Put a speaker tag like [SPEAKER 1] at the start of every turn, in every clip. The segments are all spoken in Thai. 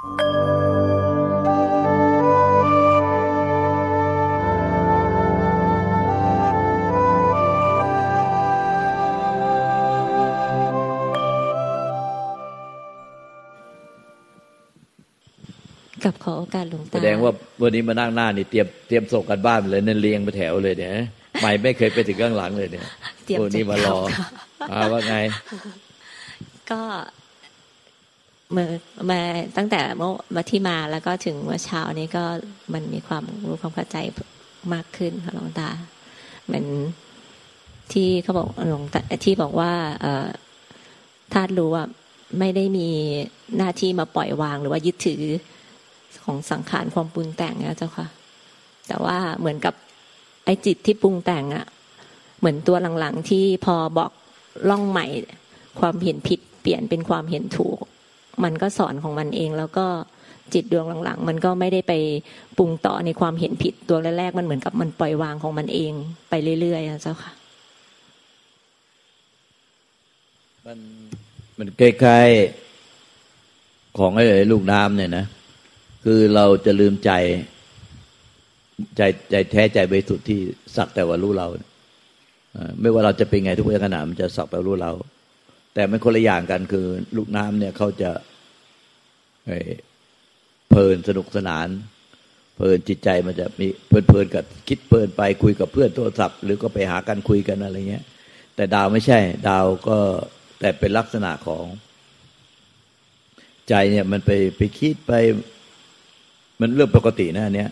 [SPEAKER 1] กับขอโอกาสหลวงตา
[SPEAKER 2] แสดงว่าวันนี้มานั่งหน้านี่เตรียมเตรียมส่งกันบ้านเลยนั่นเรียงไปแถวเลยเนี่ยใหม่ไม่เคยไปถึงข้างหลังเลยเนี่ย
[SPEAKER 1] เตรียม
[SPEAKER 2] พวกนี้มารอ
[SPEAKER 1] จะเข้าค่ะ
[SPEAKER 2] อาว่าไง
[SPEAKER 1] ก็เมื่อมาตั้งแต่เมื่อมาที่มาแล้วก็ถึงเมื่อเช้านี้ก็มันมีความรู้ความเข้าใจมากขึ้นค่ะหลวงตา เหมือนที่เขาบอกหลวงตาที่บอกว่าเอ่อธาตุรู้ว่าไม่ได้มีหน้าที่มาปล่อยวางหรือว่ายึดถือของสังขารความปรุงแต่งนะเจ้าค่ะ แต่ว่าเหมือนกับไอ้จิตที่ปรุงแต่งอะเหมือนตัวหลังๆที่พอบอกล่องใหม่ ความเห็นผิดเปลี่ยนเป็นความเห็นถูก มันก็สอนของมันเอง แล้วก็จิตดวงหลังๆ มันก็ไม่ได้ไปปรุงต่อในความเห็นผิดตัวแรกๆมันเหมือนกับมันปล่อยวางของมันเองไปเรื่อยๆเจ้าค่ะ
[SPEAKER 2] มันมันใกล้ๆของไอ้ลูกน้ำเนี่ยนะ คือเราจะลืมใจ ใจใจแท้ใจบริสุทธิ์ที่สักแต่ว่ารู้เราไม่ว่าเราจะเป็นไงทุกขณะมันจะสักแต่รู้เรา แต่มันคนละอย่างกันคือ ลูกน้ำเนี่ยเขาจะ เพลินสนุกสนาน เพลินจิตใจมันจะมีเพลินเพลินกับคิดเพลินไปคุยกับเพื่อนโทรศัพท์ หรือก็ไปหากันคุยกันอะไรเงี้ย แต่ดาวไม่ใช่ ดาวก็แต่เป็นลักษณะของใจเนี่ยมันไปไปคิดไป มันเรื่องปกตินะอันเนี้ย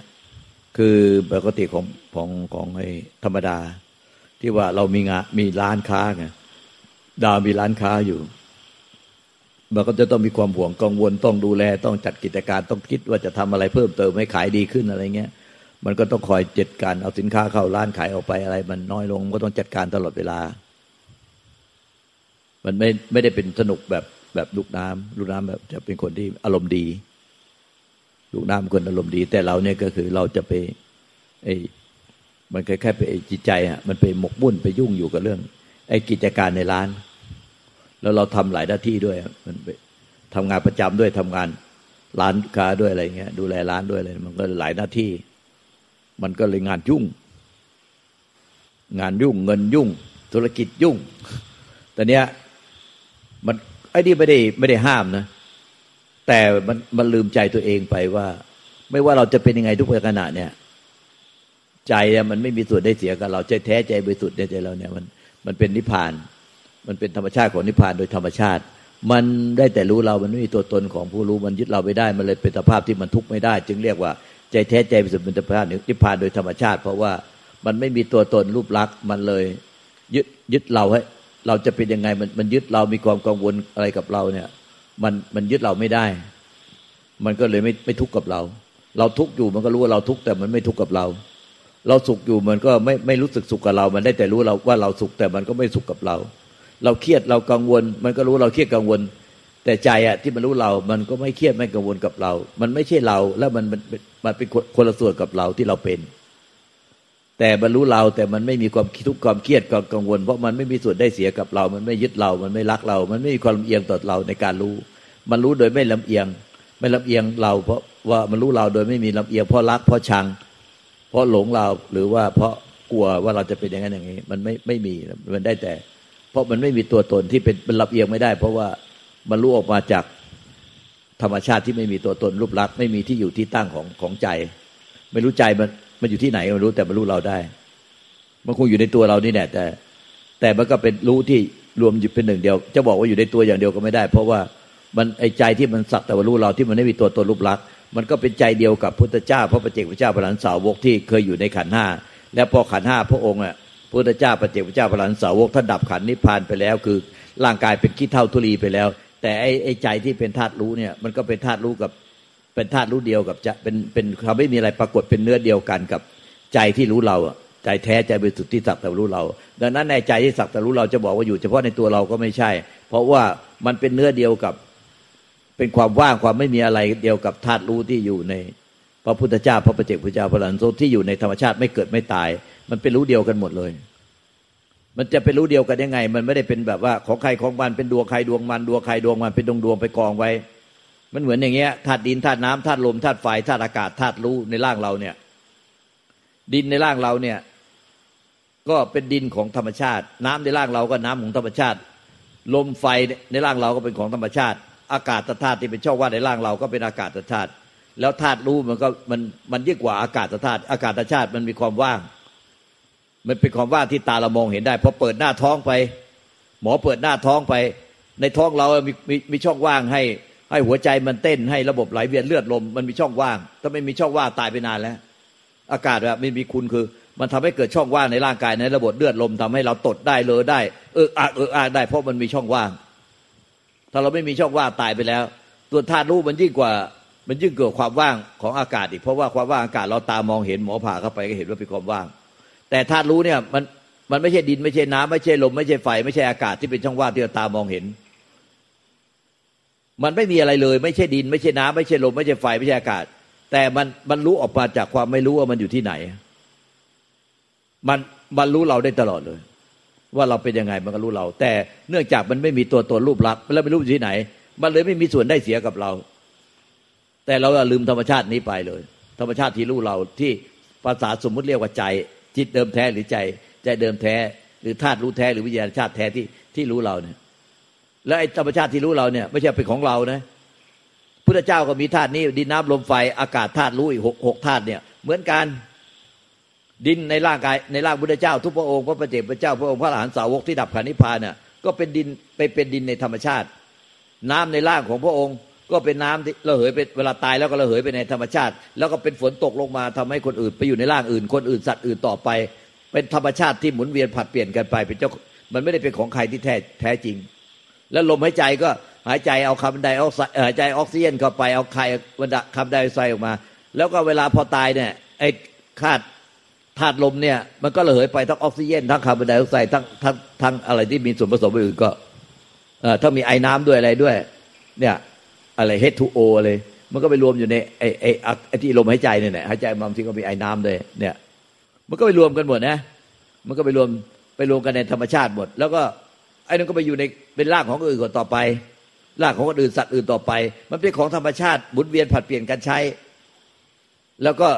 [SPEAKER 2] คือปกติของของของไอ้ธรรมดา ที่ว่าเรามีงานมีร้านค้าไงดาวมีร้านค้าอยู่ มันก็จะต้องมีความห่วงกังวลต้องดูแลต้องจัดกิจการต้องคิดว่าจะทำอะไรเพิ่มเติมให้ขายดีขึ้นอะไรเงี้ย มันก็ต้องคอยจัดการเอาสินค้าเข้าร้านขายออกไปอะไร มันน้อยลงก็ต้องจัดการตลอดเวลา มันไม่ไม่ได้เป็นสนุกแบบแบบลูกน้ำลูกน้ำแบบจะเป็นคนที่อารมณ์ดี ลูกน้ำเป็นคนอารมณ์ดี แต่เราเนี่ยก็คือเราจะไปไอ้มันแคล้ายๆไปจิตใจอะมันไปหมกมุ่นไปยุ่งอยู่กับเรื่อง ไอ้กิจการในร้าน แล้วเราทำหลายหน้าที่ด้วยมันไปทำงานประจำด้วยทำงานร้านค้าด้วยอะไรเงี้ย ดูแลร้านด้วยอะไรมันก็หลายหน้าที่ มันก็เลยงานยุ่ง งานยุ่งเงินยุ่ง ธุรกิจยุ่งแต่เนี้ยมันไอ้นี่ไม่ได้ไม่ได้ห้ามนะ แต่มันมันลืมใจตัวเองไปว่า ไม่ว่าเราจะเป็นยังไงทุกขณะเนี่ย ใจมันไม่มีส่วนได้เสียกับเราใจแท้ใจบริสุทธิ์ในใจเราเนี่ย มันมันเป็นนิพพาน มันเป็นธรรมชาติของนิพพานโดยธรรมชาติ มันได้แต่รู้เรามันไม่มีตัวตนของผู้รู้มันยึดเราไม่ได้ มันเลยเป็นสภาพที่มันทุกข์ไม่ได้ จึงเรียกว่าใจแท้ใจบริสุดเป็นธรรมชาตินิพพานโดยธรรมชาติ เพราะว่ามันไม่มีตัวตนรูปลักษณ์มันเลยยึดยึดเราให้เราจะเป็นยังไงมันมันยึดเรามีความกังวลอะไรกับเราเนี่ย มันมันยึดเราไม่ได้ มันก็เลยไม่ไม่ทุกข์กับเรา เราทุกข์อยู่มันก็รู้ว่าเราทุกข์แต่มันไม่ทุกข์กับเรา เราสุขอยู่มันก็ไม่ไม่รู้สึกสุขกับเรา มันได้แต่รู้เราว่าเราสุขแต่มันก็ไม่สุขกับเรา เราเครียดเรากังวล มันก็รู้เราเครียดกังวล แต่ใจอะที่มันรู้เรา มันก็ไม่เครียดไม่กังวลกับเรา มันไม่ใช่เราแล้วมันมันมันเป็นคนละส่วนกับเราที่เราเป็น แต่บรรลุเราแต่มันไม่มีความทุกข์ความเครียดความกังวล เพราะมันไม่มีส่วนได้เสียกับเรา มันไม่ยึดเรา มันไม่รักเรา มันไม่มีความลำเอียงต่อเราในการรู้ มันรู้โดยไม่ลำเอียง ไม่ลำเอียงเรา เพราะว่ามันรู้เราโดยไม่มีลำเอียงเพราะรักเพราะชัง เพราะหลงเราหรือว่าเพราะกลัวว่าเราจะเป็นอย่างนั้นอย่างนี้ มันไม่ไม่มีมันได้แต่ เพราะมันไม่มีตัวตนที่เป็นมันลำเอียงไม่ได้ เพราะว่ามันรู้ออกมาจากธรรมชาติที่ไม่มีตัวตนรูปลักษณ์ไม่มีที่อยู่ที่ตั้งของของใจ ไม่รู้ใจมันมันอยู่ที่ไหนมันรู้แต่มันรู้เราได้ มันคงอยู่ในตัวเรานี่แหละแต่ แต่มันก็เป็นรู้ที่รวมอยู่เป็นหนึ่งเดียว จะบอกว่าอยู่ในตัวอย่างเดียวก็ไม่ได้ เพราะว่ามันไอ้ใจที่มันสักแต่ว่ารู้เราที่มันไม่มีตัวตนรูปลักษณ์มันก็เป็นใจเดียวกับพุทธเจ้าพระประเจกพระเจ้าพระหลานสาวกที่เคยอยู่ในขันห้าแล้วพอขันห้าพระองค์อะ พุทธเจ้าปเจกพระเจ้าพระหลานสาวกท่านดับขันนิพพานไปแล้ว คือร่างกายเป็นขี้เท่าทุลีไปแล้ว แต่ไอ้ไอใจที่เป็นธาตุรู้เนี่ยมันก็เป็นธาตุรู้กับเป็นธาตุรู้เดียวกับจะเป็นเป็นเขาไม่มีอะไรปรากฏเป็นเนื้อเดียวกันกับใจที่รู้เราใจแท้ใจบริสุทธิ์ที่สักแต่รู้เรา ดังนั้นในใจที่สักแต่รู้เราจะบอกว่าอยู่เฉพาะในตัวเราก็ไม่ใช่ เพราะว่ามันเป็นเนื้อเดียวกับเป็นความว่างความไม่มีอะไรเดียวกับธาตุรู้ที่อยู่ในพระพุทธเจ้าพระปเจกพุทธเจ้าพระหลานโซที่อยู่ในธรรมชาติไม่เกิดไม่ตาย มันเป็นรู้เดียวกันหมดเลย มันจะเป็นรู้เดียวกันยังไง มันไม่ได้เป็นแบบว่าของใครของมันเป็นดวงใครดวงมันดวงใครดวงมันเป็นดวงดวงไปกองไว้ มันเหมือนอย่างเงี้ยธาตุดินธาตุน้ำธาตุลมธาตุไฟธาตุอากาศธาตุรู้ในร่างเราเนี่ย ดินในร่างเราเนี่ย ก็เป็นดินของธรรมชาติ น้ำในร่างเราก็น้ำของธรรมชาติ ลมไฟในร่างเราก็เป็นของธรรมชาติ อากาศธาตุที่เป็นช่องว่างในร่างเราก็เป็นอากาศธาตุแล้วธาตุรู้มันก็มันมันยิ่งกว่าอากาศธาตุอากาศธาตุมันมีความว่าง มันเป็นความว่างที่ตาเรามองเห็นได้พอเปิดหน้าท้องไป หมอเปิดหน้าท้องไป ในท้องเรามีมีมีช่องว่างให้ให้หัวใจมันเต้นให้ระบบไหลเวียนเลือดลม มันมีช่องว่าง ถ้าไม่มีช่องว่างตายไปนานแล้ว อากาศแบบไม่มีคุณคือ มันทำให้เกิดช่องว่างในร่างกายในระบบเลือดลมทำให้เราตดได้เลยได้เอออากเอออากได้เพราะมันมีช่องว่าง ถ้าเราไม่มีช่องว่างตายไปแล้ว ตัวธาตุรู้มันยิ่งกว่า มันยิ่งเกิดความว่างของอากาศอีกเพราะว่าความว่างอากาศเราตามองเห็นหมอผ่าเข้าไปก็เห็นว่าเป็นความว่าง แต่ธาตุรู้เนี่ยมันมันไม่ใช่ดินไม่ใช่น้ำไม่ใช่ลมไม่ใช่ไฟไม่ใช่อากาศที่เป็นช่องว่างที่เราตามองเห็น มันไม่มีอะไรเลย ไม่ใช่ดิน ไม่ใช่น้ำไม่ใช่ลมไม่ใช่ไฟไม่ใช่อากาศ แต่มันมันรู้ออกมาจากความไม่รู้ว่ามันอยู่ที่ไหน มันมันรู้เราได้ตลอดเลย ว่าเราเป็นยังไงมันก็รู้เรา แต่เนื่องจากมันไม่มีตัวตนรูปลักษณ์แล้วไม่รู้อยู่ที่ไหน มันเลยไม่มีส่วนได้เสียกับเรา แต่เราลืมธรรมชาตินี้ไปเลย ธรรมชาติที่รู้เราที่ภาษาสมมุติเรียกว่าใจ จิตเดิมแท้หรือใจ ใจเดิมแท้ หรือธาตุรู้แท้หรือวิญญาณชาติแท้ที่ที่รู้เราเนี่ย แล้วไอ้ธรรมชาติที่รู้เราเนี่ย ไม่ใช่เป็นของเรานะพุทธเจ้าก็มีธาตุนี้ดินน้ำลมไฟอากาศธาตุรู้อีกหกหกธาตุเนี่ย เหมือนกันดินในร่างกายในร่างพุทธเจ้า ทุกพระองค์พระปเจกพระเจ้าพระองค์พระอรหันตสาวกที่ดับขันนิพพานเนี่ยก็เป็นดินไปเป็นดินในธรรมชาติ น้ำในร่างของพระองค์ ก็เป็นน้ำที่ระเหยไปเวลาตายแล้วก็ระเหยไปในธรรมชาติ แล้วก็เป็นฝนตกลงมาทำให้คนอื่น ไปอยู่ในร่างอื่น คนอื่นสัตว์อื่นต่อไป เป็นธรรมชาติที่หมุนเวียนผัดเปลี่ยนกันไปเป็นเจ้ามันไม่ได้เป็นของใครที่แท้แท้จริง แล้วลมหายใจก็หายใจเอาคาร์บอนไดออกไซด์หายใจออกซิเจนเข้าไปเอาควันคาร์บอนไดออกไซด์ออกมา แล้วก็เวลาพอตายเนี่ยไอ้คาดธาตุลมเนี่ยมันก็ระเหยไปทั้งออกซิเจนทั้งคาร์บอนไดออกไซด์ทั้งทั้งทั้งอะไรที่มีส่วนผสมอื่นก็ถ้ามีไอน้ำด้วยอะไรด้วย เนี่ย อะไร H2O อะไรมันก็ไปรวมอยู่ในไอไอไอที่ลมหายใจเนี่ยหายใจบางทีก็มีไอน้ำด้วยเนี่ย มันก็ไปรวมกันหมดนะ มันก็ไปรวมไปรวมกันในธรรมชาติหมด แล้วก็ไอ้นั่นก็ไปอยู่ในเป็นรากของอื่นก่อนต่อไปรากของคนอื่นสัตว์อื่นต่อไป มันเป็นของธรรมชาติหมุนเวียนผัดเปลี่ยนกันใช้ แล้วก็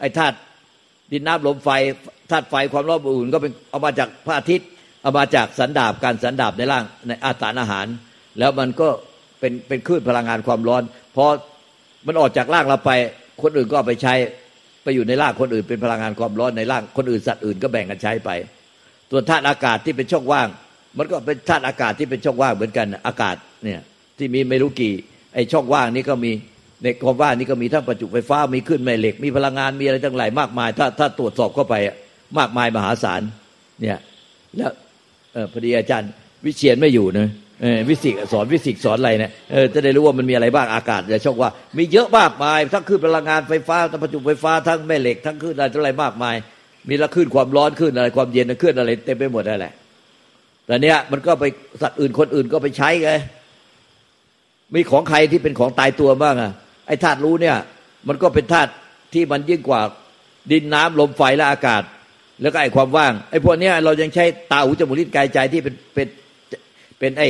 [SPEAKER 2] ไอ้ธาตุดินน้ำลมไฟธาตุไฟความร้อนอุ่นก็เป็นเอามาจากพระอาทิตย์เอามาจากสันดาบการสันดาบในร่างในอาสารอาหาร แล้วมันก็ เป็นเป็นคลื่นพลังงานความร้อนพอมันออกจากร่างเราไป คนอื่นก็เอาไปใช้ไปอยู่ในร่างคนอื่นเป็นพลังงานความร้อนในร่างคนอื่นสัตว์อื่นก็แบ่งกันใช้ไปส่วนธาตุอากาศที่เป็นช่องว่าง มันก็เป็นธาตุอากาศที่เป็นช่องว่างเหมือนกันอากาศเนี่ยที่มีไม่รู้กี่ไอช่องว่างนี้ก็มีในความว่างนี้ก็มีทั้งประจุไฟฟ้ามีขึ้นแม่เหล็ก มีพลังงานมีอะไรทั้งหลายมากมาย ถ้าถ้าตรวจสอบเข้าไปมากมายมหาศาลเนี่ยแล้วพอดีอาจารย์วิเชียนไม่อยู่นะ วิสิกสอนวิสิกสอนอะไรเนี่ยจะได้รู้ว่ามันมีอะไรบ้างอากาศจะช่องว่า มีเยอะมากมาย ทั้งขึ้นพลังงานไฟฟ้าทั้งประจุไฟฟ้าทั้งแม่เหล็กทั้งขึ้นอะไรทั้งอะไรมากมาย มีละขึ้นความร้อนขึ้นอะไรความเย็นขึ้นอะไรเต็มไปหมดนั่นแหละแต่เนี้ยมันก็ไปสัตว์อื่นคนอื่นก็ไปใช้ไงมีของใครที่เป็นของตายตัวบ้างอะไอ้ธาตุรู้เนี่ย มันก็เป็นธาตุที่มันยิ่งกว่าดินน้ำลมไฟและอากาศ แล้วก็ไอ้ความว่างไอ้พวกเนี้ยเรายังใช้ตาหูจมูกลิ้นกายใจที่เป็นเป็น เป็นไอ้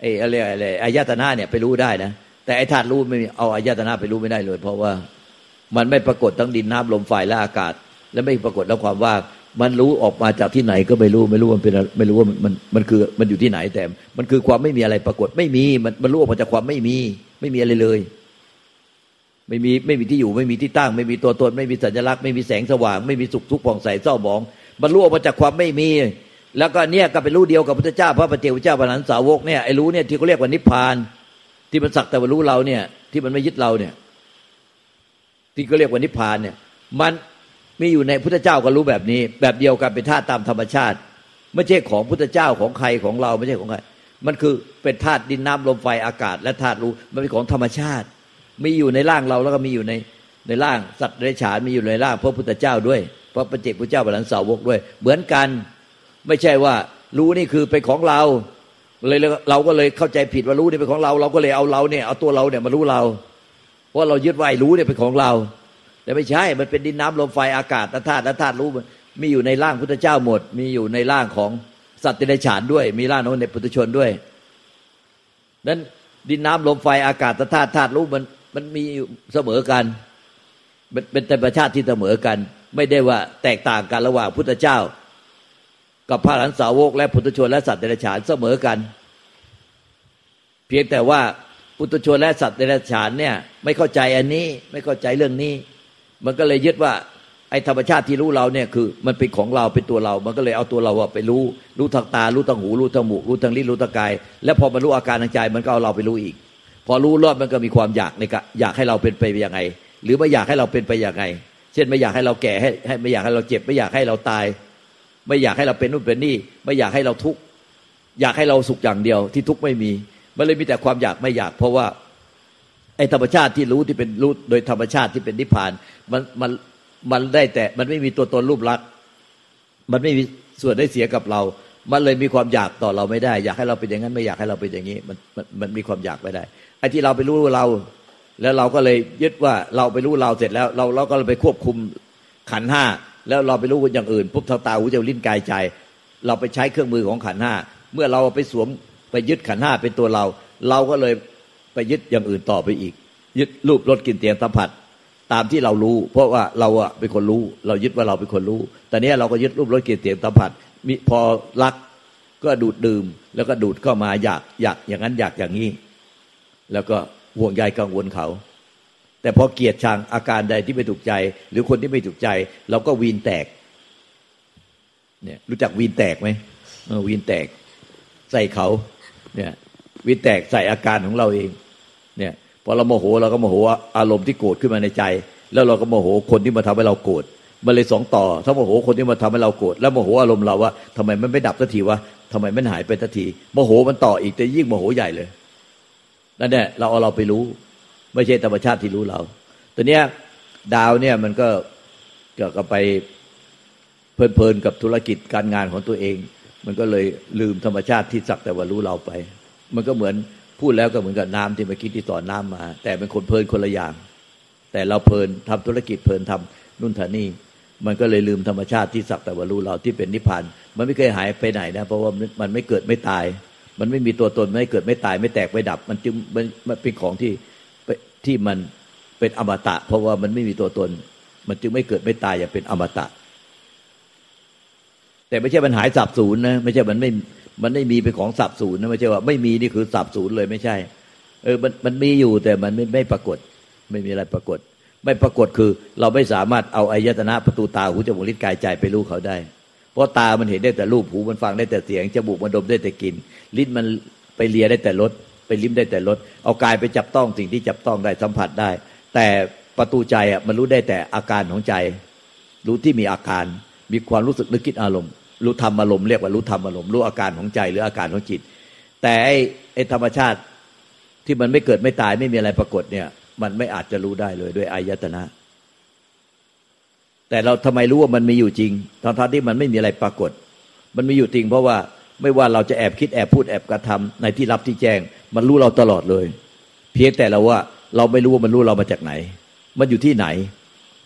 [SPEAKER 2] ไอ้อะไรอะไรอายตนะเนี่ยไปรู้ได้นะแต่ไอ้ธาตุรู้ไม่เอาอายตนะไปรู้ไม่ได้เลย เพราะว่ามันไม่ปรากฏทั้งดินน้ำลมไฟและอากาศ และไม่ปรากฏแล้วความว่างมันรู้ออกมาจากที่ไหนก็ไม่รู้ไม่รู้มันเป็นไม่รู้ว่ามันมันคือมันอยู่ที่ไหนแต่ มันคือความไม่มีอะไรปรากฏไม่มีมันมันรู้ออกมาจากความไม่มี ไม่มีอะไรเลย ไม่มีไม่มีที่อยู่ไม่มีที่ตั้ง ไม่มีตัวตน ไม่มีสัญลักษณ์ไม่มีแสงสว่าง ไม่มีสุขทุกข์ผ่องใสเศร้าหมอง มันรู้ออกมาจากความไม่มี แล้วก็เนี่ยก็เป็นรู้เดียวกับพระเจ้าพระปฏิเจ้าพระนันสาวกเนี่ยไอ้รู้เนี่ยที่เขาเรียกว่านิพพาน ที่มันสักแต่ว่ารู้เราเนี่ย ที่มันไม่ยึดเราเนี่ย ที่เขาเรียกว่านิพพานเนี่ย มันมีอยู่ในพุทธเจ้าก็รู้แบบนี้ แบบเดียวกันเป็นธาตุตามธรรมชาติ ไม่ใช่ของพุทธเจ้าของใครของเราไม่ใช่ของใครมันคือเป็นธาตุดินน้ำลมไฟอากาศ และธาตุรู้มันเป็นของธรรมชาติ มีอยู่ในร่างเราแล้วก็มีอยู่ในในร่างสัตว์เดรัจฉานมีอยู่ในร่างพระพุทธเจ้าด้วยพระปฏิเจ้าบรรลันสาวกด้วย เหมือนกัน ไม่ใช่ว่า รู้นี่คือเป็นของเราเลยเราก็เลยเข้าใจผิดว่ารู้นี่เป็นของเรา เราก็เลยเอาเราเนี่ยเอาตัวเราเนี่ยมารู้เรา เพราะเรายึดไว้รู้เนี่ยเป็นของเรา แต่ไม่ใช่มันเป็นดินน้ำลมไฟอากาศธาตุธาตุรู้มันมีอยู่ในร่างพุทธเจ้าหมด มีอยู่ในร่างของสัตว์เดรัจฉานด้วย มีร่างของในปุถุชนด้วยนั้นดินน้ำลมไฟอากาศธาตุธาตุรู้มันมันมีเสมอกันเป็นธรรมชาติที่เสมอกัน ไม่ได้ว่าแตกต่างกันระหว่างพุทธเจ้า กับพระหลานสาวกและพุทธชนและสัตว์เดรัจฉานเสมอกัน เพียงแต่ว่าพุทธชนและสัตว์เดรัจฉานเนี่ย ไม่เข้าใจอันนี้ไม่เข้าใจเรื่องนี้ มันก็เลยยึดว่า ไอ้ธรรมชาติที่รู้เราเนี่ยคือ มันเป็นของเราเป็นตัวเรา มันก็เลยเอาตัวเราไปรู้ รู้ทางตา รู้ทางหู รู้ทางหมูรู้ทางลิ้นรู้ทางกาย แล้วพอมันรู้อาการทางใจ มันก็เอาเราไปรู้อีก พอรู้รอบมันก็มีความอยากในกอยากให้เราเป็นไปยังไง หรือไม่อยากให้เราเป็นไปยังไง เช่นไม่อยากให้เราแก่ให้ให้ไม่อยากให้เราเจ็บ ไม่อยากให้เราตาย ไม่อยากให้เราเป็นนู่นเป็นนี่ ไม่อยากให้เราทุกข์อยากให้เราสุขอย่างเดียว ที่ทุกข์ไม่มี มันเลยมีแต่ความอยากไม่อยาก เพราะว่าไอ้ธรรมชาติที่รู้ที่เป็นรู้โดยธรรมชาติที่เป็นนิพพานมันมันมันได้แต่มันไม่มีตัวตนรูปลักษณ์มันไม่มีส่วนได้เสียกับเรา มันเลยมีความอยากต่อเราไม่ได้ อยากให้เราเป็นอย่างนั้นไม่อยากให้เราเป็นอย่างนี้ มันมันมันมีความอยากไม่ได้ไอ้ที่เราไปรู้เรา แล้วเราก็เลยยึดว่าเราไปรู้เราเสร็จแล้ว เราเราก็ไปควบคุมขันห้า แล้วเราไปรู้อย่างอื่นปุ๊บทางตาหูจมูกลิ้นกายใจ เราไปใช้เครื่องมือของขันห้าเมื่อเราไปสวมไปยึดขันห้าเป็นตัวเรา เราก็เลยไปยึดอย่างอื่นต่อไปอีก ยึดรูปรสกลิ่นเสียงสัมผัสตามที่เรารู้ เพราะว่าเราอะเป็นคนรู้ เรายึดว่าเราเป็นคนรู้แต่เนี้ยเราก็ยึดรูปรสกลิ่นเสียงสัมผัสมีพอรักก็ดูดดื่ม แล้วก็ดูดเข้ามาอยากอยากอย่างนั้นอยากอย่างนี้ แล้วก็ห่วงใยกังวลเขา แต่พอเกลียดชังอาการใดที่ไม่ถูกใจ หรือคนที่ไม่ถูกใจ เราก็วีนแตก เนี่ยรู้จักวีนแตกไหมวีนแตกใส่เขา เนี่ยวีนแตกใส่อาการของเราเอง เนี่ยพอเราโมโหเราก็โมโหอารมณ์ที่โกรธขึ้นมาในใจ แล้วเราก็โมโหคนที่มาทำให้เราโกรธมันเลยสองต่อ ถ้าโมโหคนที่มาทำให้เราโกรธแล้วโมโหอารมณ์เราว่าทำไมมันไม่ดับสักทีวะทำไมมันหายไปสักทีโมโหมันต่ออีกแต่ยิ่งโมโหใหญ่เลยนั่นแหละเราเอาเราไปรู้ ไม่ใช่ธรรมชาติที่รู้เรา ตัวเนี้ยดาวเนี่ยมันก็เกี่ยวกับไปเพลินๆกับธุรกิจการงานของตัวเอง มันก็เลยลืมธรรมชาติที่สักแต่ว่ารู้เราไป มันก็เหมือนพูดแล้วก็เหมือนกับน้ำที่เมื่อกี้ที่สอนน้ามา แต่เป็นคนเพลินคนละอย่าง แต่เราเพลินทำธุรกิจเพลินทำนุ่นทานี่มันก็เลยลืมธรรมชาติที่สักแต่ว่ารู้เราที่เป็นนิพพานมันไม่เคยหายไปไหนนะ เพราะว่ามันไม่เกิดไม่ตาย มันไม่มีตัวตนไม่เกิดไม่ตายไม่แตกไม่ดับ มันจึงมันเป็นของที่ ที่มันเป็นอมตะ เพราะว่ามันไม่มีตัวตน มันจึงไม่เกิดไม่ตายอย่างเป็นอมตะ แต่ไม่ใช่มันหายสับสูญนะไม่ใช่มันไม่มันไม่มีเป็นของสับสูญนะไม่ใช่ว่าไม่มีนี่คือสับสูญเลยไม่ใช่ เออมันมันมีอยู่แต่มันไม่ไม่ปรากฏ ไม่มีอะไรปรากฏ ไม่ปรากฏคือ เราไม่สามารถเอาอายตนะประตูตาหูจมูกลิ้นกายใจไปรู้เขาได้ เพราะตามันเห็นได้แต่รูปหูมันฟังได้แต่เสียงจมูกมันดมได้แต่กลิ่นลิ้นมันไปเลียได้แต่รส ไปลิ้มได้แต่รสเอากายไปจับต้องสิ่งที่จับต้องได้สัมผัสได้ แต่ประตูใจอะมันรู้ได้แต่อาการของใจ รู้ที่มีอาการ มีความรู้สึกนึกคิดอารมณ์ รู้ธรรมอารมณ์เรียกว่ารู้ธรรมอารมณ์รู้อาการของใจหรืออาการของจิต แต่ไอ้ธรรมชาติที่มันไม่เกิดไม่ตายไม่มีอะไรปรากฏเนี่ย มันไม่อาจจะรู้ได้เลยด้วยอายตนะ แต่เราทำไมรู้ว่ามันมีอยู่จริงทั้งที่มันไม่มีอะไรปรากฏ มันมีอยู่จริง เพราะว่าไม่ว่าเราจะแอบคิดแอบพูดแอบกระทำในที่รับที่แจ้ง มันรู้เราตลอดเลย เพียงแต่เราว่าเราไม่รู้ว่ามันรู้เรามาจากไหน มันอยู่ที่ไหน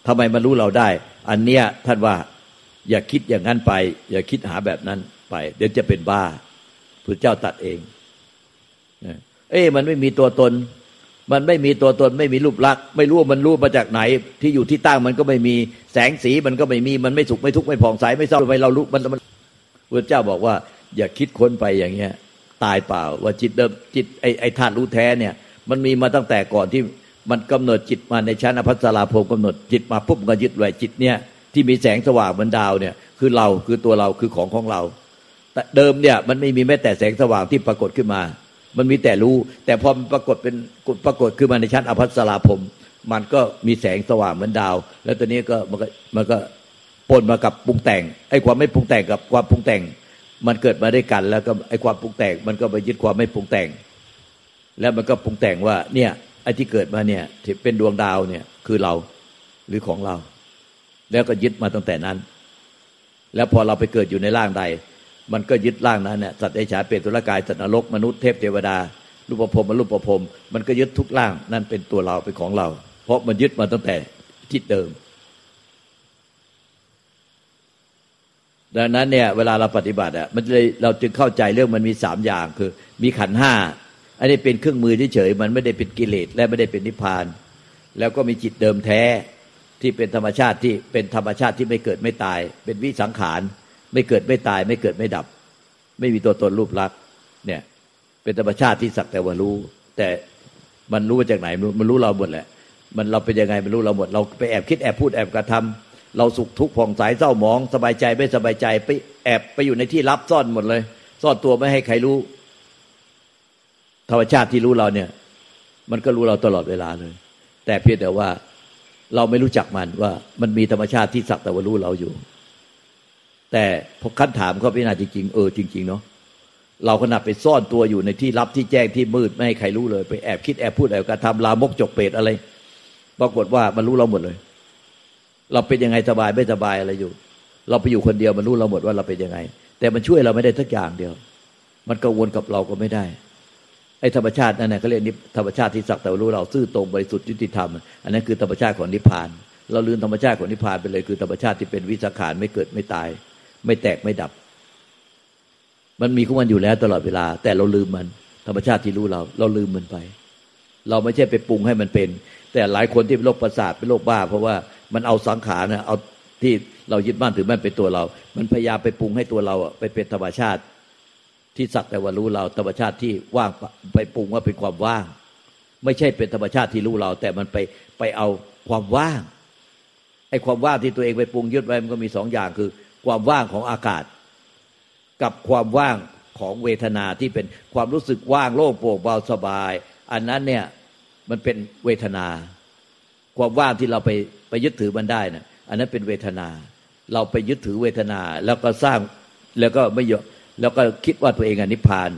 [SPEAKER 2] ทำไมมันรู้เราได้ อันเนี้ยท่านว่าอย่าคิดอย่างนั้นไป อย่าคิดหาแบบนั้นไป เดี๋ยวจะเป็นบ้าพระเจ้าตัดเองเอ้มันไม่มีตัวตน มันไม่มีตัวตนไม่มีรูปลักษณ์ไม่รู้ว่ามันรู้มาจากไหน ที่อยู่ที่ตั้งมันก็ไม่มีแสงสีมันก็ไม่มีมันไม่สุขไม่ทุกข์ไม่ผ่องใสไม่เศร้าไปเรารู้มันมันพระเจ้าบอกว่า อย่าคิดค้นไปอย่างเงี้ย ตายเปล่า ว่าจิตเดิมจิตไอไอธาตุรู้แท้เนี่ย มันมีมาตั้งแต่ก่อนที่มันกำเนิดจิตมาในชั้นอภัสราภพกำหนดจิตมาปุ๊บก็ยึดไว้จิตเนี่ยที่มีแสงสว่างเหมือนดาวเนี่ย คือเราคือตัวเราคือของของเรา แต่เดิมเนี่ยมันไม่มีแม้แต่แสงสว่างที่ปรากฏขึ้นมา มันมีแต่รู้ แต่พอมันปรากฏเป็นปรากฏขึ้นมาในชั้นอภัสราพมมันก็มีแสงสว่างเหมือนดาว แล้วตัวนี้ก็มันก็มันก็ปนมากับปรุงแต่งไอ้ความไม่ปรุงแต่งกับความปรุงแต่ง มันเกิดมาด้วยกัน แล้วก็ไอ้ความปรุงแต่งมันก็ไปยึดความไม่ปรุงแต่ง แล้วมันก็ปรุงแต่งว่าเนี่ยไอ้ที่เกิดมาเนี่ยเป็นดวงดาวเนี่ยคือเราหรือของเรา แล้วก็ยึดมาตั้งแต่นั้น แล้วพอเราไปเกิดอยู่ในร่างใด มันก็ยึดร่างนั้นเนี่ยสัตว์เดชาเปรตุลกายสัตว์นรกมนุษย์เทพเทวดารูปภพมรูปภพมันก็ยึดทุกร่างนั่นเป็นตัวเราเป็นของเรา เพราะมันยึดมาตั้งแต่ทิศเดิม ดังนั้นเนี่ยเวลาเราปฏิบัติอะมันเลยเราจึงเข้าใจเรื่องมันมีสามอย่างคือ มีขันห้าอันนี้เป็นเครื่องมือเฉยมันไม่ได้เป็นกิเลสและไม่ได้เป็นนิพพาน แล้วก็มีจิตเดิมแท้ที่เป็นธรรมชาติที่เป็นธรรมชาติที่ไม่เกิดไม่ตาย เป็นวิสังขาร ไม่เกิดไม่ตาย ไม่เกิดไม่ดับ ไม่มีตัวตนรูปลักษณ์เนี่ยเป็นธรรมชาติที่สักแต่ว่ารู้ แต่มันรู้มาจากไหนมันรู้เราหมดแหละ มันเราเป็นยังไงมันรู้เราหมด เราไปแอบคิดแอบพูดแอบกระทำ เราสุขทุกข์ผ่องใสเศร้าหมอง สบายใจไม่สบายใจไปแอบไปอยู่ในที่ลับซ่อนหมดเลย ซ่อนตัวไม่ให้ใครรู้ ธรรมชาติที่รู้เราเนี่ย มันก็รู้เราตลอดเวลาเลย แต่เพียงแต่ว่าเราไม่รู้จักมันว่ามันมีธรรมชาติที่สักแต่ว่ารู้เราอยู่ แต่พอขั้นถามเขาพิจารณาจริงๆเออจริง ๆ เนาะเราขนาดไปซ่อนตัวอยู่ในที่ลับที่แจ้งที่มืดไม่ให้ใครรู้เลย ไปแอบคิดแอบพูดแอบกระทำลามกจกเปรตอะไร ปรากฏว่ามันรู้เราหมดเลย เราเป็นยังไงสบายไม่สบายอะไรอยู่ เราไปอยู่คนเดียวมันรู้เราหมดว่าเราเป็นยังไง แต่มันช่วยเราไม่ได้ทักอย่างเดียว มันกังวลกับเราก็ไม่ได้ไอ้ธรรมชาตินั่นแหละเขาเรียกนิธรรมชาติที่สักแต่รู้เราซื่อตรงบริสุทธิ์ยุติธรรม อันนั้นคือธรรมชาติของนิพพาน เราลืมธรรมชาติของนิพพานไปเลย คือธรรมชาติที่เป็นวิสังขารไม่เกิดไม่ตาย ไม่แตกไม่ดับ มันมีของมันอยู่แล้วตลอดเวลา แต่เราลืมมัน ธรรมชาติที่รู้เรา เราลืมมันไป เราไม่ใช่ไปปรุงให้มันเป็น แต่หลายคนที่เป็นโรคประสาทเป็นโรคบ้า เพราะว่า มันเอาสังขารนะเอาที่เรายึดมั่นถือมั่นเป็นตัวเรา มันพยายามไปปรุงให้ตัวเราไปเป็นธรรมชาติ ที่สักแต่ว่ารู้เราธรรมชาติที่ว่างไปปรุงว่าเป็นความว่าง ไม่ใช่เป็นธรรมชาติที่รู้เรา แต่มันไปไปเอาความว่างไอ้ความว่างที่ตัวเองไปปรุงยึดไว้มันก็มีสองอย่างคือ ความว่างของอากาศ กับความว่างของเวทนาที่เป็นความรู้สึกว่างโล่งโปร่งเบาสบาย อันนั้นเนี่ยมันเป็นเวทนา ความว่างที่เราไปไปยึดถือมันได้นะอันนั้นเป็นเวทนา เราไปยึดถือเวทนา แล้วก็สร้างแล้วก็ไม่ยอมแล้วก็คิดว่าตัวเองอนิพพาน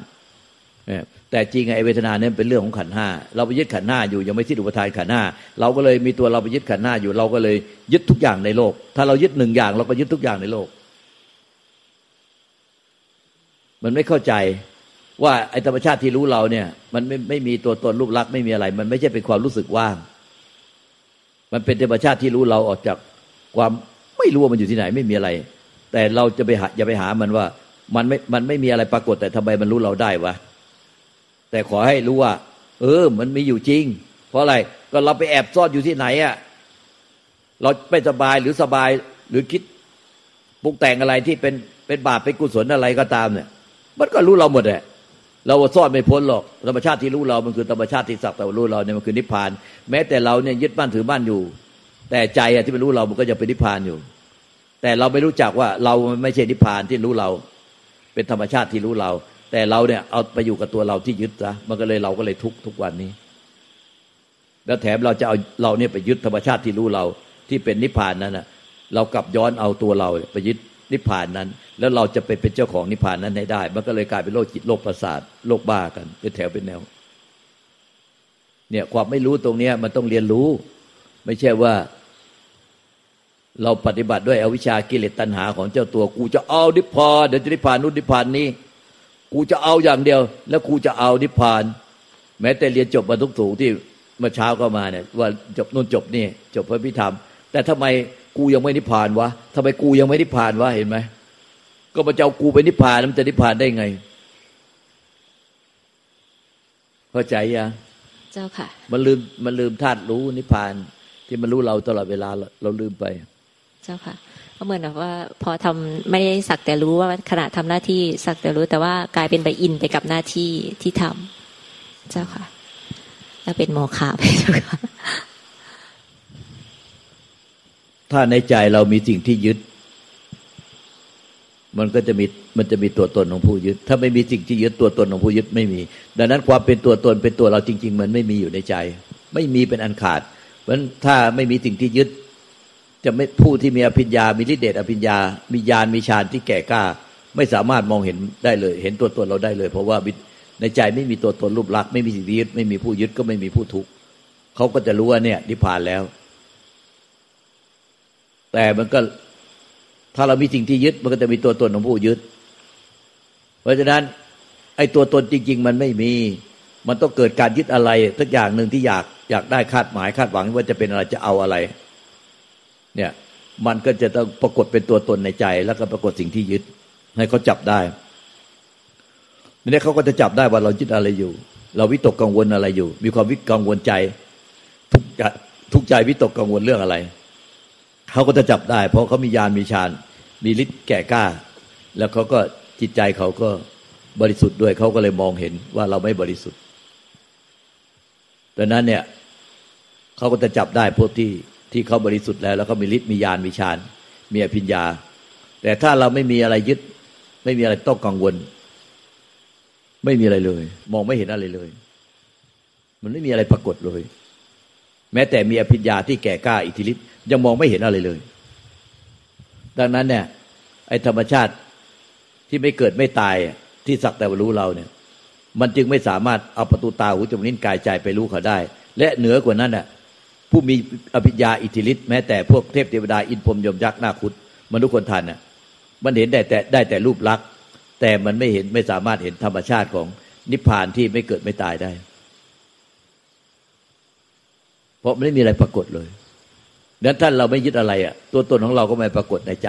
[SPEAKER 2] แต่จริงไอ้เวทนาเนี่ยเป็นเรื่องของขันห้าเราไปยึดขันห้าอยู่ยังไม่สิ้นอุปทานขันห้าเราก็เลยมีตัวเราไปยึดขันห้าอยู่เราก็เลยยึดทุกอย่างในโลก ถ้าเรายึดหนึ่งอย่าง เราก็ยึดทุกอย่างในโลก มันไม่เข้าใจว่าไอ้ธรรมชาติที่รู้เราเนี่ย มันไม่ไม่มีตัวตนรูปลักษณ์ไม่มีอะไร มันไม่ใช่เป็นความรู้สึกว่าง มันเป็นธรรมชาติที่รู้เราออกจากความไม่รู้ว่ามันอยู่ที่ไหนไม่มีอะไร แต่เราจะไปหาอย่าไปหามันว่ามันไม่มันไม่มีอะไรปรากฏแต่ทำไมมันรู้เราได้วะแต่ขอให้รู้ว่า เออ มันมีอยู่จริง เพราะอะไรก็เราไปแอบซ่อนอยู่ที่ไหนอะเราไม่สบายหรือสบายหรือคิดปรุงแต่งอะไรที่เป็นเป็นบาปเป็นกุศลอะไรก็ตามเนี่ย มันก็รู้เราหมดแหละ เราซ่อนไม่พ้นหรอกธรรมชาติที่รู้เรา มันคือธรรมชาติที่สักแต่รู้เราเนี่ยมันคือนิพพาน แม้แต่เราเนี่ยยึดบ้านถือบ้านอยู่ แต่ใจอะที่มันรู้เรา มันก็จะเป็นนิพพานอยู่ แต่เราไม่รู้จักว่าเราไม่ใช่นิพพานที่รู้เรา เป็นธรรมชาติที่รู้เรา แต่เราเนี่ยเอาไปอยู่กับตัวเราที่ยึดซะมันก็เลยเราก็เลยทุกทุกวันนี้ แล้วแถมเราจะเอาเราเนี่ยไปยึดธรรมชาติที่รู้เรา ที่เป็นนิพพานนั้นนะเรากลับย้อนเอาตัวเราไปยึด นิพพานนั้น แล้วเราจะไปเป็นเจ้าของนิพพานนั้นให้ได้ มันก็เลยกลายเป็นโรคจิตโรคประสาทโรคบ้ากันเป็นแถวเป็นแนว เนี่ยความไม่รู้ตรงเนี้ยมันต้องเรียนรู้ ไม่ใช่ว่า เราปฏิบัติด้วยอวิชากิเลสตัณหาของเจ้าตัว กูจะเอานิพพานเดี๋ยวจะนิพพานนู้นนิพพานนี้ กูจะเอาอย่างเดียว แล้วกูจะเอานิพพาน แม้แต่เรียนจบมาทุกสูงที่เมื่อเช้าก็มาเนี่ยว่าจบนู่นจบนี่จบพระพิธรรม แต่ทำไม กูยังไม่นิพพานวะทำไมกูยังไม่นิพพานวะเห็นไหมก็มาเจ้ากูไปนิพพานมันจะนิพพานได้ไงเข้าใจยัง
[SPEAKER 1] เจ้าค่ะ
[SPEAKER 2] มันลืมมันลืมธาตุรู้นิพพาน ที่มันรู้เราตลอดเวลาเราลืมไป
[SPEAKER 1] เจ้าค่ะก็เหมือนแบบว่า พอทำไม่ได้สักแต่รู้ว่าขณะทำหน้าที่สักแต่รู้แต่ว่ากลายเป็นไปอินไปกับหน้าที่ที่ทำเจ้าค่ะ แล้วเป็นโมฆะไปเจ้าค่ะ
[SPEAKER 2] ถ้าในใจเรามีสิ่งที่ยึด มันก็จะมีมันจะมีตัวตนของผู้ยึด ถ้าไม่มีสิ่งที่ยึดตัวตนของผู้ยึดไม่มี ดังนั้นความเป็นตัวตนเป็นตัวเราจริง ๆ มันไม่มีอยู่ในใจ ไม่มีเป็นอันขาด เพราะฉะนั้นถ้าไม่มีสิ่งที่ยึด จะไม่ผู้ที่มีอภิญญา มีฤทธิเดชอภิญญา มีญาณมีฌานที่แก่กล้า ไม่สามารถมองเห็นได้เลย เห็นตัวตนเราได้เลย เพราะว่าในใจไม่มีตัวตนรูปลักษณ์ไม่มีสิ่งยึดไม่มีผู้ยึดก็ไม่มีผู้ทุกข์เขาก็จะรู้ว่าเนี่ยนิพพานแล้ว แต่มันก็ถ้าเรามีสิ่งที่ยึด มันก็จะมีตัวตนของผู้ยึด เพราะฉะนั้น ไอ้ตัวตนจริง ๆ มันไม่มี มันต้องเกิดการยึดอะไรสักอย่างหนึ่งที่อยากอยากได้คาดหมายคาดหวังว่าจะเป็นอะไรจะเอาอะไร เนี่ย มันก็จะต้องปรากฏเป็นตัวตนในใจ แล้วก็ปรากฏสิ่งที่ยึด ให้เขาจับได้ทีนี้เขาก็จะจับได้ว่าเรายึดอะไรอยู่ เราวิตกกังวลอะไรอยู่ มีความวิตกังวลใจทุกใจทุกใจวิตกกังวลเรื่องอะไร เขาก็จะจับได้ เพราะเขามีญาณมีฌาน มีฤทธิ์แก่กล้า แล้วเขาก็จิตใจเขาก็บริสุทธิ์ด้วยเขาก็เลยมองเห็นว่าเราไม่บริสุทธิ์ดังนั้นเนี่ยเขาก็จะจับได้พวกที่ที่เขาบริสุทธิ์แล้ว แล้วเขามีฤทธิ์มีญาณมีฌานมีอภิญญา แต่ถ้าเราไม่มีอะไรยึด ไม่มีอะไรต้องกังวล ไม่มีอะไรเลย มองไม่เห็นอะไรเลย มันไม่มีอะไรปรากฏเลย แม้แต่มีอภิญญาที่แก่กล้าอิทธิฤทธิ์ ยังมองไม่เห็นอะไรเลย ดังนั้นเนี่ย ไอ้ธรรมชาติที่ไม่เกิดไม่ตายที่สักแต่ว่ารู้เราเนี่ย มันจึงไม่สามารถเอาประตูตาหูจมูกนิ้นกายใจไปรู้เขาได้ และเหนือกว่านั้นน่ะผู้มีอภิญญาอิทธิฤทธิ์แม้แต่พวกเทพเทวดาอินพรมยมยักษ์นาคุดมนุษย์คนทันน่ะมันเห็นได้แต่ได้แต่รูปลักษณ์ แต่มันไม่เห็นไม่สามารถเห็นธรรมชาติของนิพพานที่ไม่เกิดไม่ตายได้ เพราะไม่มีอะไรปรากฏเลย ดังนั้นท่านเราไม่ยึดอะไรอะตัวตนของเราก็ไม่ปรากฏในใจ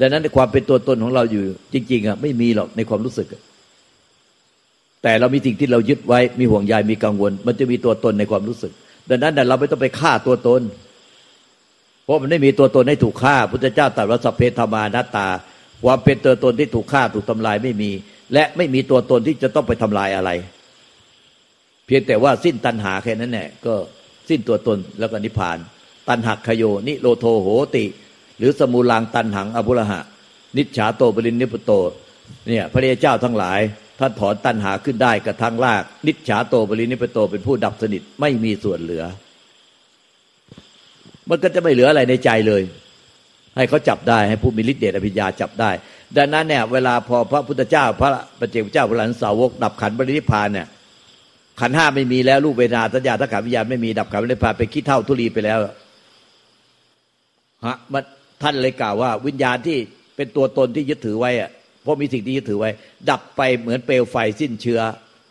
[SPEAKER 2] ดังนั้นความเป็นตัวตนของเราอยู่จริง ๆอะไม่มีหรอกในความรู้สึก แต่เรามีสิ่งที่เรายึดไว้มีห่วงใยมีกังวล มันจะมีตัวตนในความรู้สึก ดังนั้นเราไม่ต้องไปฆ่าตัวตน เพราะมันไม่มีตัวตนให้ถูกฆ่าพุทธเจ้าตรัสว่าสัพเพธมานาตาความเป็นตัวตนที่ถูกฆ่าถูกทำลายไม่มี และไม่มีตัวตนที่จะต้องไปทำลายอะไร เพียงแต่ว่าสิ้นตัณหาแค่นั้นแหละก็สิ้นตัวตนแล้วก็นิพพาน ตันหักขโย นิโลโทโหติ หรือสมูลังตันหังอภุรหะ นิจฉาโตปรินิพุโตเนี่ยพระเจ้าทั้งหลายท่านถอนตันหาขึ้นได้กระทั่งลาก นิจฉาโตปรินิพุโตเป็นผู้ดับสนิทไม่มีส่วนเหลือ มันก็จะไม่เหลืออะไรในใจเลย ให้เขาจับได้ให้ผู้มีฤทธิ์เดชอภิญญาจับได้ ดังนั้นเนี่ยเวลาพอพระพุทธเจ้า พระปัจเจกเจ้าพระหลานสาวก ดับขันบรินิพานเนี่ยขันห้าไม่มีแล้วรูปเวทนาสัญญาทักขาวิญญาณไม่มีดับขันบรินิพานไปคิดเท่าทุลีไปแล้ว ฮะมันท่านเลยกล่าวว่า วิญญาณที่เป็นตัวตนที่ยึดถือไว้อะเพราะมีสิ่งที่ยึดถือไว้ ดับไปเหมือนเปลวไฟสิ้นเชื้อ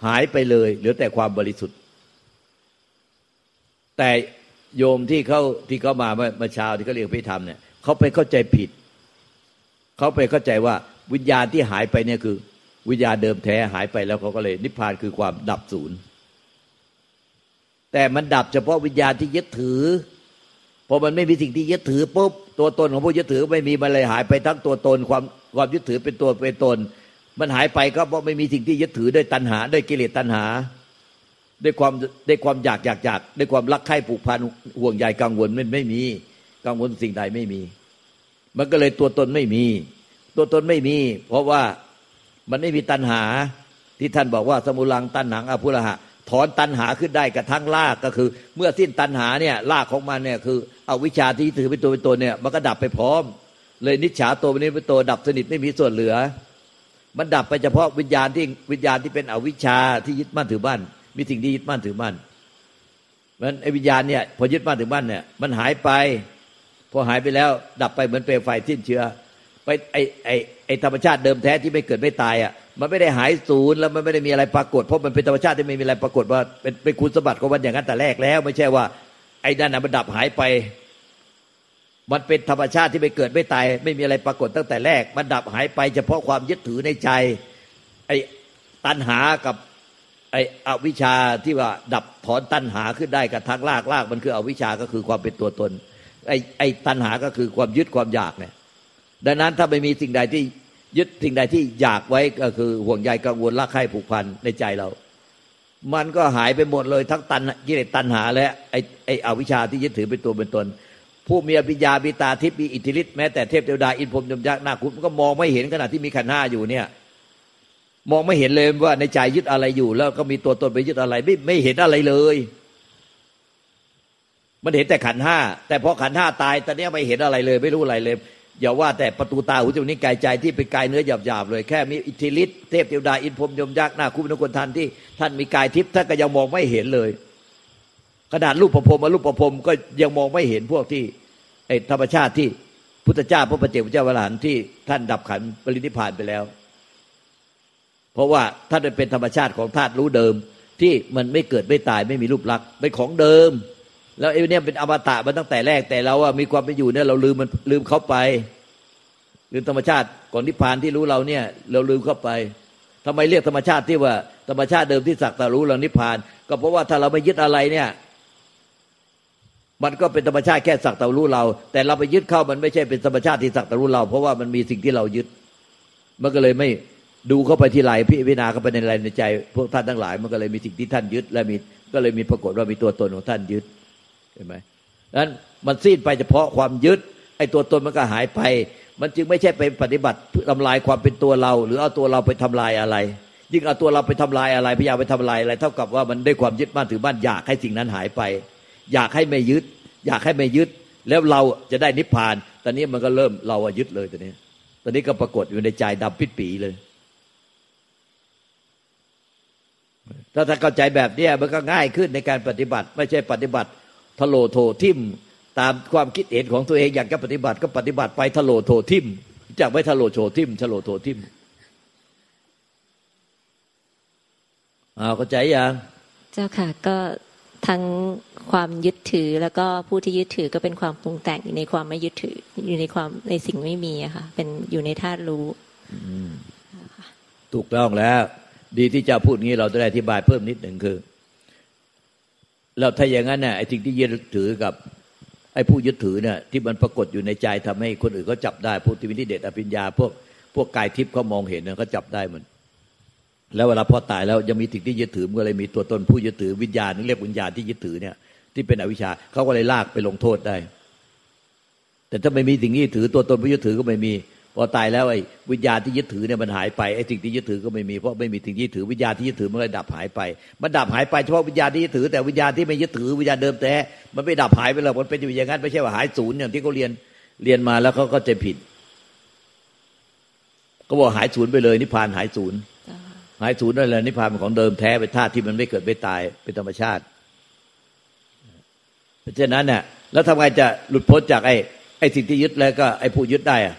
[SPEAKER 2] หายไปเลย เหลือแต่ความบริสุทธิ์ แต่โยมที่เขาที่เขามาเมื่อเช้าที่เขาเรียกพิธรรมเนี่ยเขาไปเข้าใจผิดเขาไปเข้าใจว่าวิญญาณที่หายไปเนี่ยคือ วิญญาณเดิมแท้หายไปแล้วเขาก็เลย นิพพานคือความดับศูนย์แต่มันดับเฉพาะวิญญาณที่ยึดถือ พอมันไม่มีสิ่งที่ยึดถือปุ๊บตัวตนของผู้ยึดถือไม่มีมันเลยหายไปทั้งตัวตนความความยึดถือเป็นตัวเป็นตน มันหายไปก็เพราะไม่มีสิ่งที่ยึดถือด้วยตัณหาด้วยกิเลสตัณหา ด้วยความด้วยความอยากอยากอยากด้วยความรักใคร่ผูกพันห่วงใยกังวลมันไม่มีกังวลสิ่งใดไม่มี มันก็เลยตัวตนไม่มี ตัวตนไม่มี เพราะว่ามันไม่มีตัณหาที่ท่านบอกว่าสมุลังตัณหังอภุระหะ ถอนตัณหาขึ้นได้กระทั่งลากก็คือ เมื่อสิ้นตัณหาเนี่ยลากของมันเนี่ยคือเอาวิชาที่ถือเป็นตัวเป็นตนเนี่ยมันก็ดับไปพร้อม เลยนิจฉาตัวนี้เป็นตัวดับสนิทไม่มีส่วนเหลือ มันดับไปเฉพาะวิญญาณที่วิญญาณที่เป็นอวิชาที่ยึดมั่นถือมั่นมีสิ่งที่ยึดมั่นถือมั่นมันไอ้วิญญาณเนี่ยพอยึดมั่นถือมั่นเนี่ยมันหายไป พอหายไปแล้วดับไปเหมือนเปลวไฟสิ้นเชื้อ ไปไอ้ไอไอธรรมชาติเดิมแท้ที่ไม่เกิดไม่ตายอะมันไม่ได้หายศูนย์แล้วมันไม่ได้มีอะไรปรากฏเพราะมันเป็นธรรมชาติที่ไม่มีอะไรปรากฏว่าเป็นเป็นคุณสมบัติของมันอย่างนั้นแต่แรกแล้ว ไม่ใช่ว่า ไอ้นั่นมันดับหายไป มันเป็นธรรมชาติที่ไม่เกิดไม่ตาย ไม่มีอะไรปรากฏตั้งแต่แรก มันดับหายไป เฉพาะความยึดถือในใจ ไอ้ตัณหากับไอ้อวิชชาที่ว่าดับถอนตัณหาขึ้นได้กับทางลากลากมันคืออวิชชาก็คือความเป็นตัวตนไอ้ไอ้ตัณหาก็คือความยึดความอยากเนี่ย ดังนั้นถ้าไม่มีสิ่งใดที่ยึดสิ่งใดที่อยากไว้ก็คือห่วงใยกังวลรักใคร่ผูกพันในใจเรา มันก็หายไปหมดเลยทั้งตันกิเลสตันหา และไอ้ไอ้อวิชชาที่ยึดถือเป็นตัวเป็นตน ผู้มีอภิญญาบิตาทิพย์มีอิทธิฤทธิ์แม้แต่เทพเทวดาอินพรมยมยักษ์นาคุณก็มองไม่เห็นขณะที่มีขันห้าอยู่เนี่ยมองไม่เห็นเลยว่าในใจยึดอะไรอยู่ แล้วก็มีตัวตนไปยึดอะไร ไม่ไม่เห็นอะไรเลย มันเห็นแต่ขันห้าแต่พอขันห้าตายตอนนี้ไม่เห็นอะไรเลย ไม่รู้อะไรเลย อย่าว่าแต่ประตูตาหูจมูกนิ้วกายใจที่เป็นกายเนื้อหยาบๆเลยแค่มีอิทธิฤทธิ์เทพเทวดาอินพรมยมยักษ์หน้าคู่นคนทันที่ท่านมีกายทิพย์ท่านก็ยังมองไม่เห็นเลย ขนาดรูปประพรมมารูปประพรมก็ยังมองไม่เห็นพวกที่ไอธรรมชาติที่พุทธเจ้าพระปฏิเจกเจ้าวรหันที่ท่านดับขันปรินิพานไปแล้ว เพราะว่าท่านเป็นธรรมชาติของธาตุรู้เดิมที่มันไม่เกิดไม่ตายไม่มีรูปลักษณ์เป็นของเดิม แล้วไอ้เนี่ยเป็นอมตะมาตั้งแต่แรกแต่เราว่ามีความเป็นอยู่เนี่ยเราลืมมันลืมเขาไป ลืมธรรมชาติก่อนนิพพานที่รู้เราเนี่ย เราลืมเข้าไปทำไมเรียกธรรมชาติที่ว่า ธรรมชาติเดิมที่สักแตะรู้เรานิพพาน ก็เพราะว่าถ้าเราไม่ยึดอะไรเนี่ยมันก็เป็นธรรมชาติแค่สักแตะรู้เรา แต่เราไปยึดเข้ามันไม่ใช่เป็นธรรมชาติที่สักแตะรู้เรา เพราะว่ามันมีสิ่งที่เรายึด มันก็เลยไม่ดูเข้าไปที่ไหลพิจารณาเข้าไปในไรในใจ พวกท่านทั้งหลาย มันก็เลยมีสิ่งที่ท่านยึด และมีก็เลยมีปรากฏว่ามีตัวตนของท่านยึด เห็นไหมนั้นมันสิ้นไปเฉพาะความยึด ไอ้ตัวตนมันก็หายไป มันจึงไม่ใช่ไปปฏิบัติทำลายความเป็นตัวเรา หรือเอาตัวเราไปทำลายอะไร ยิ่งเอาตัวเราไปทำลายอะไรพยายามไปทำลายอะไร เท่ากับว่ามันได้ความยึดมั่นถือมั่นอยากให้สิ่งนั้นหายไป อยากให้ไม่ยึด อยากให้ไม่ยึด แล้วเราจะได้นิพพาน ตอนนี้มันก็เริ่มเราอะยึดเลยตอนนี้ ตอนนี้ก็ปรากฏอยู่ในใจดำปิดปีเลยถ้าถ้าเข้าใจแบบนี้มันก็ง่ายขึ้นในการปฏิบัติ ไม่ใช่ปฏิบัติ ทะโลโถทิมตามความคิดเห็นของตัวเองอยากจะปฏิบัติก็ปฏิบัติไปทะโลโถทิมจากไม่ทะโลโถทิมทะโลโถทิมอ้าวเข้าใจยัง
[SPEAKER 1] เจ้าค่ะก็ทั้งความยึดถือแล้วก็ผู้ที่ยึดถือก็เป็นความปรุงแต่งอยู่ในความไม่ยึดถือ อยู่ในความในสิ่งไม่มีอะค่ะเป็นอยู่ในธาตุรู้
[SPEAKER 2] ถูกต้องแล้ว ดีที่จะพูดงี้เราจะได้อธิบายเพิ่มนิดหนึ่งคือ เราถ้าอย่างนั้นเนี่ยไอ้สิ่งที่ยึดถือกับไอ้ผู้ยึดถือเนี่ยที่มันปรากฏอยู่ในใจทำให้คนอื่นเขาจับได้พวกที่วินิเดชอภิญญา พวกพวกกายทิพย์เขามองเห็นเนี่ยเขาจับได้มัน แล้วเวลาพอตายแล้วยังมีสิ่งที่ยึดถือมันก็เลยมีตัวตนผู้ยึดถือวิญญาณนึกเรียกวิญญาณที่ยึดถือเนี่ยที่เป็นอวิชชาเขาก็เลยลากไปลงโทษได้ แต่ถ้าไม่มีสิ่งนี้ถือตัวตนผู้ยึดถือก็ไม่มี พอตายแล้วไอ้วิญญาณที่ยึดถือเนี่ยมันหายไปไอ้สิ่งที่ยึดถือก็ไม่มีเพราะไม่มีสิ่งที่ยึดถือวิญญาณที่ยึดถือมันเลยดับหายไป มันดับหายไปเฉพาะวิญญาณที่ยึดถือแต่วิญญาณที่ไม่ยึดถือวิญญาณเดิมแต่มันไม่ดับหายไปหรอกมันเป็นอยู่อย่างนั้นไม่ใช่ว่าหายศูนย์อย่างที่เขาเรียนเรียนมาแล้วเขาก็จะผิดก็บอกหายศูนย์ไปเลยนิพพานหายศูนย์หายศูนย์นั่นแหละนิพพานเป็นของเดิมแท้เป็นธาตุที่มันไม่เกิดไม่ตายเป็นธรรมชาติ เพราะฉะนั้นเนี่ยแล้วทำไงจะหลุดพ้นจากไอ้ไอ้สิ่งที่ยึดแล้วก็ไอ้ผู้ยึดได้อะ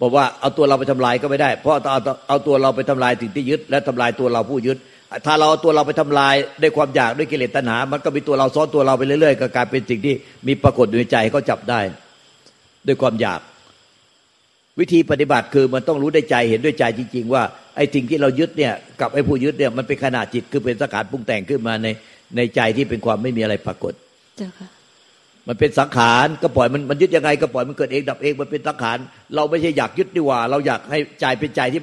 [SPEAKER 2] บอกว่าเอาตัวเราไปทำลายก็ไม่ได้ เพราะเอาเอาตัวเราไปทำลายสิ่งที่ยึด และทำลายตัวเราผู้ยึด ถ้าเราเอาตัวเราไปทำลายด้วยความอยากด้วยกิเลสตัณหา มันก็มีตัวเราซ้อนตัวเราไปเรื่อยๆก็กลายเป็นสิ่งที่มีปรากฏอยู่ในใจเขาจับได้ ด้วยความอยาก วิธีปฏิบัติคือมันต้องรู้ได้ใจเห็นด้วยใจจริง ๆ ว่าไอ้สิ่งที่เรายึดเนี่ยกับไอ้ผู้ยึดเนี่ยมันเป็นขนาดจิตคือเป็นสังขารปรุงแต่งขึ้นมาในในใจที่เป็นความไม่มีอะไรปรากฏ
[SPEAKER 1] เจ้าค่ะ
[SPEAKER 2] มันเป็นสังขารก็ปล่อยมันมันยึดยังไงก็ปล่อยมันเกิดเองดับเองมันเป็นสังขารเราไม่ใช่อยากยึดดีกว่า เราอยากให้ใจเป็นใจที่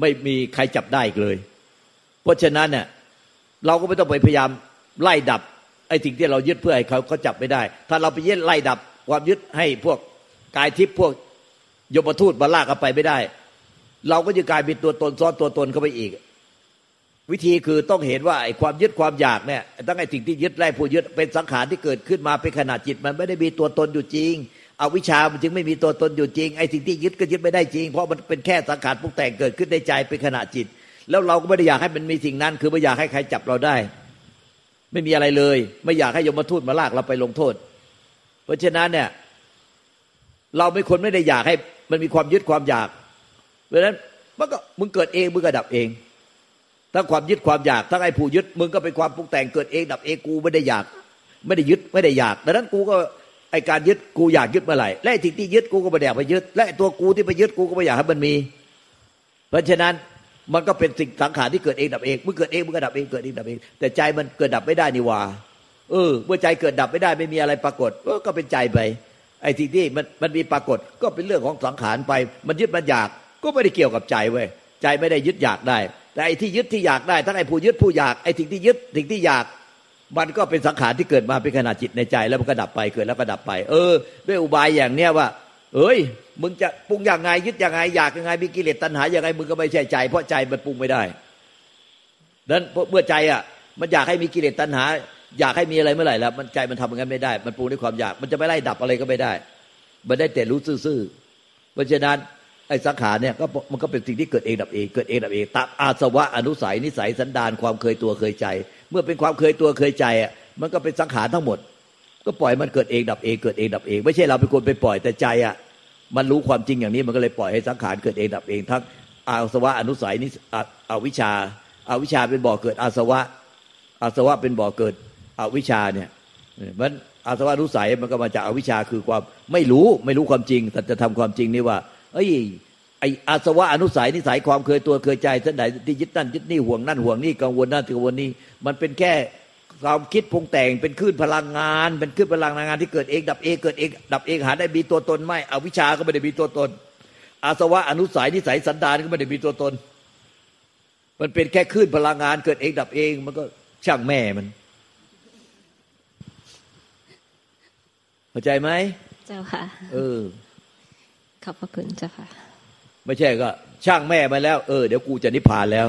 [SPEAKER 2] ไม่มีใครจับได้อีกเลย เพราะฉะนั้นเนี่ยเราก็ไม่ต้องไปพยายามไล่ดับไอ้สิ่งที่เรายึดเพื่อให้เขาเขาจับไม่ได้ ถ้าเราไปยึดไล่ดับ ความยึดให้พวกกายทิพย์พวกยมทูตมาลากเอาไปไม่ได้ เราก็จะกลายเป็นตัวตนซ้อนตัวตนเข้าไปอีก วิธีคือต้องเห็นว่าไอ้ความยึดความอยากเนี่ยตั้งไอ้สิ่งที่ยึดไล่ผู้ยึดเป็นสังขารที่เกิดขึ้นมาเป็นขนาดจิตมันไม่ได้มีตัวตนอยู่จริงเอาวิชามันจึงไม่มีตัวตนอยู่จริงไอ้สิ่งที่ยึดก็ยึดไม่ได้จริง เพราะมันเป็นแค่สังขารปรุงแต่งเกิดขึ้นในใจเป็นขณะจิต แล้วเราก็ไม่ได้อยากให้มันมีสิ่งนั้น คือไม่อยากให้ใครจับเราได้ ไม่มีอะไรเลย ไม่อยากให้ยมทูตมาลากเราไปลงโทษ เพราะฉะนั้นเนี่ย เราไม่คนไม่ได้อยากให้มันมีความยึดความอยากเพราะฉะนั้นมันก็มึงเกิดเองมึงก็ดับเอง ทั้งความยึดความอยากทั้งไอ้ผู้ยึดมึงก็เป็นความปรุงแต่งเกิดเองดับเองกูไม่ได้อยาก ไม่ได้ยึดไม่ได้อยากดังนั้นกูก็ไอ้การยึดกูอยากยึดเมื่อไหร่และไอ้สิ่งที่ยึดกูก็ไม่อยากไปยึด และตัวกูที่ไปยึดกูก็ไม่อยากให้มันมี เพราะฉะนั้นมันก็เป็นสิ่งสังขารที่เกิดเองดับเองมึงเกิดเองมึงก็ดับเองเกิดเองดับเอง แต่ใจมันเกิดดับไม่ได้นี่ว่าเออเมื่อใจเกิดดับไม่ได้ไม่มีอะไรปรากฏก็เป็นใจไปไอ้สิ่งที่มันมันมีปรากฏก็เป็นเรื่องของสังขารไป มันยึดมันอยากก็ไม่ได้เกี่ยวกับใจเว้ยใจไม่ได้ยึดอยากได้ แต่ไอ้ที่ยึดที่อยากได้ทั้งไอ้ผู้ยึดผู้อยากไอ้สิ่งที่ยึดสิ่งที่อยากมันก็เป็นสังขารที่เกิดมาเป็นขนาดจิตในใจ แล้วมันก็ดับไปเกิดแล้วก็ดับไป เออ ด้วยอุบายอย่างเนี้ยว่า เอ้ย มึงจะปรุงอย่างไงยึดอย่างไงอยากยังไงมีกิเลสตัณหาอย่างไงมึงก็ไม่ใช่ใจ เพราะใจมันปรุงไม่ได้ดังนั้นเมื่อใจอะ มันอยากให้มีกิเลสตัณหา อยากให้มีอะไรเมื่อไหร่แล้วมันใจมันทำอย่างนั้นไม่ได้ มันปรุงด้วยความอยาก มันจะไม่ไล่ดับอะไรก็ไม่ได้ มันได้แต่รู้ซื่อๆเพราะฉะนั้น ไอ้สังขารเนี่ยก็มันก็เป็นสิ่งที่เกิดเองดับเองเกิดเองดับเองตามอาสวะอนุสัยนิสัยสันดานความเคยตัวเคยใจ เมื่อเป็นความเคยตัวเคยใจอะมันก็เป็นสังขารทั้งหมด ก็ปล่อยมันเกิดเองดับเองเกิดเองดับเองไม่ใช่เราเป็นคนไปปล่อยแต่ใจอะมันรู้ความจริงอย่างนี้มันก็เลยปล่อยให้สังขารเกิดเองดับเอง ทั้งอาสวะอนุสัยนิอวิชาอาวิชาเป็นบ่อเกิดอาสวะอาสวะเป็นบ่อเกิดอวิชาเนี่ยมันอาสวะอนุสัยมันก็มาจากอวิชาคือความไม่รู้ไม่รู้ความจริงแต่จะทำความจริงนี่ว่า เอ้ยไออาสวะอนุสัยนิสัยความเคยตัวเคยใจสันไหนที่ยึดนั่นยึดนี่ห่วงนั่นห่วงนี่กังวลนั่นกังวลนี่มันเป็นแค่ความคิดปรุงแต่งเป็นคลื่นพลังงาน เป็นคลื่นพลังงานที่เกิดเอง ดับเองเกิดเองดับเองหาได้มีตัวตนไม่อวิชชาก็ไม่ได้มีตัวตน อาสวะอนุสัยนิสัยสันดานก็ไม่ได้มีตัวตน มันเป็นแค่คลื่นพลังงาน เกิดเองดับเอง มันก็ช่างแม่มันเข้าใจไหม
[SPEAKER 1] เจ้าค่ะ
[SPEAKER 2] เออ
[SPEAKER 1] ข อบพระคุณเจ้าค่ะ
[SPEAKER 2] ไม่ใช่ก็ ช่างแม่มาแล้ว เออเดี๋ยวกูจะนิพพานแล้ว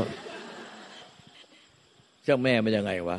[SPEAKER 2] ช่างแม่มันยังไงวะ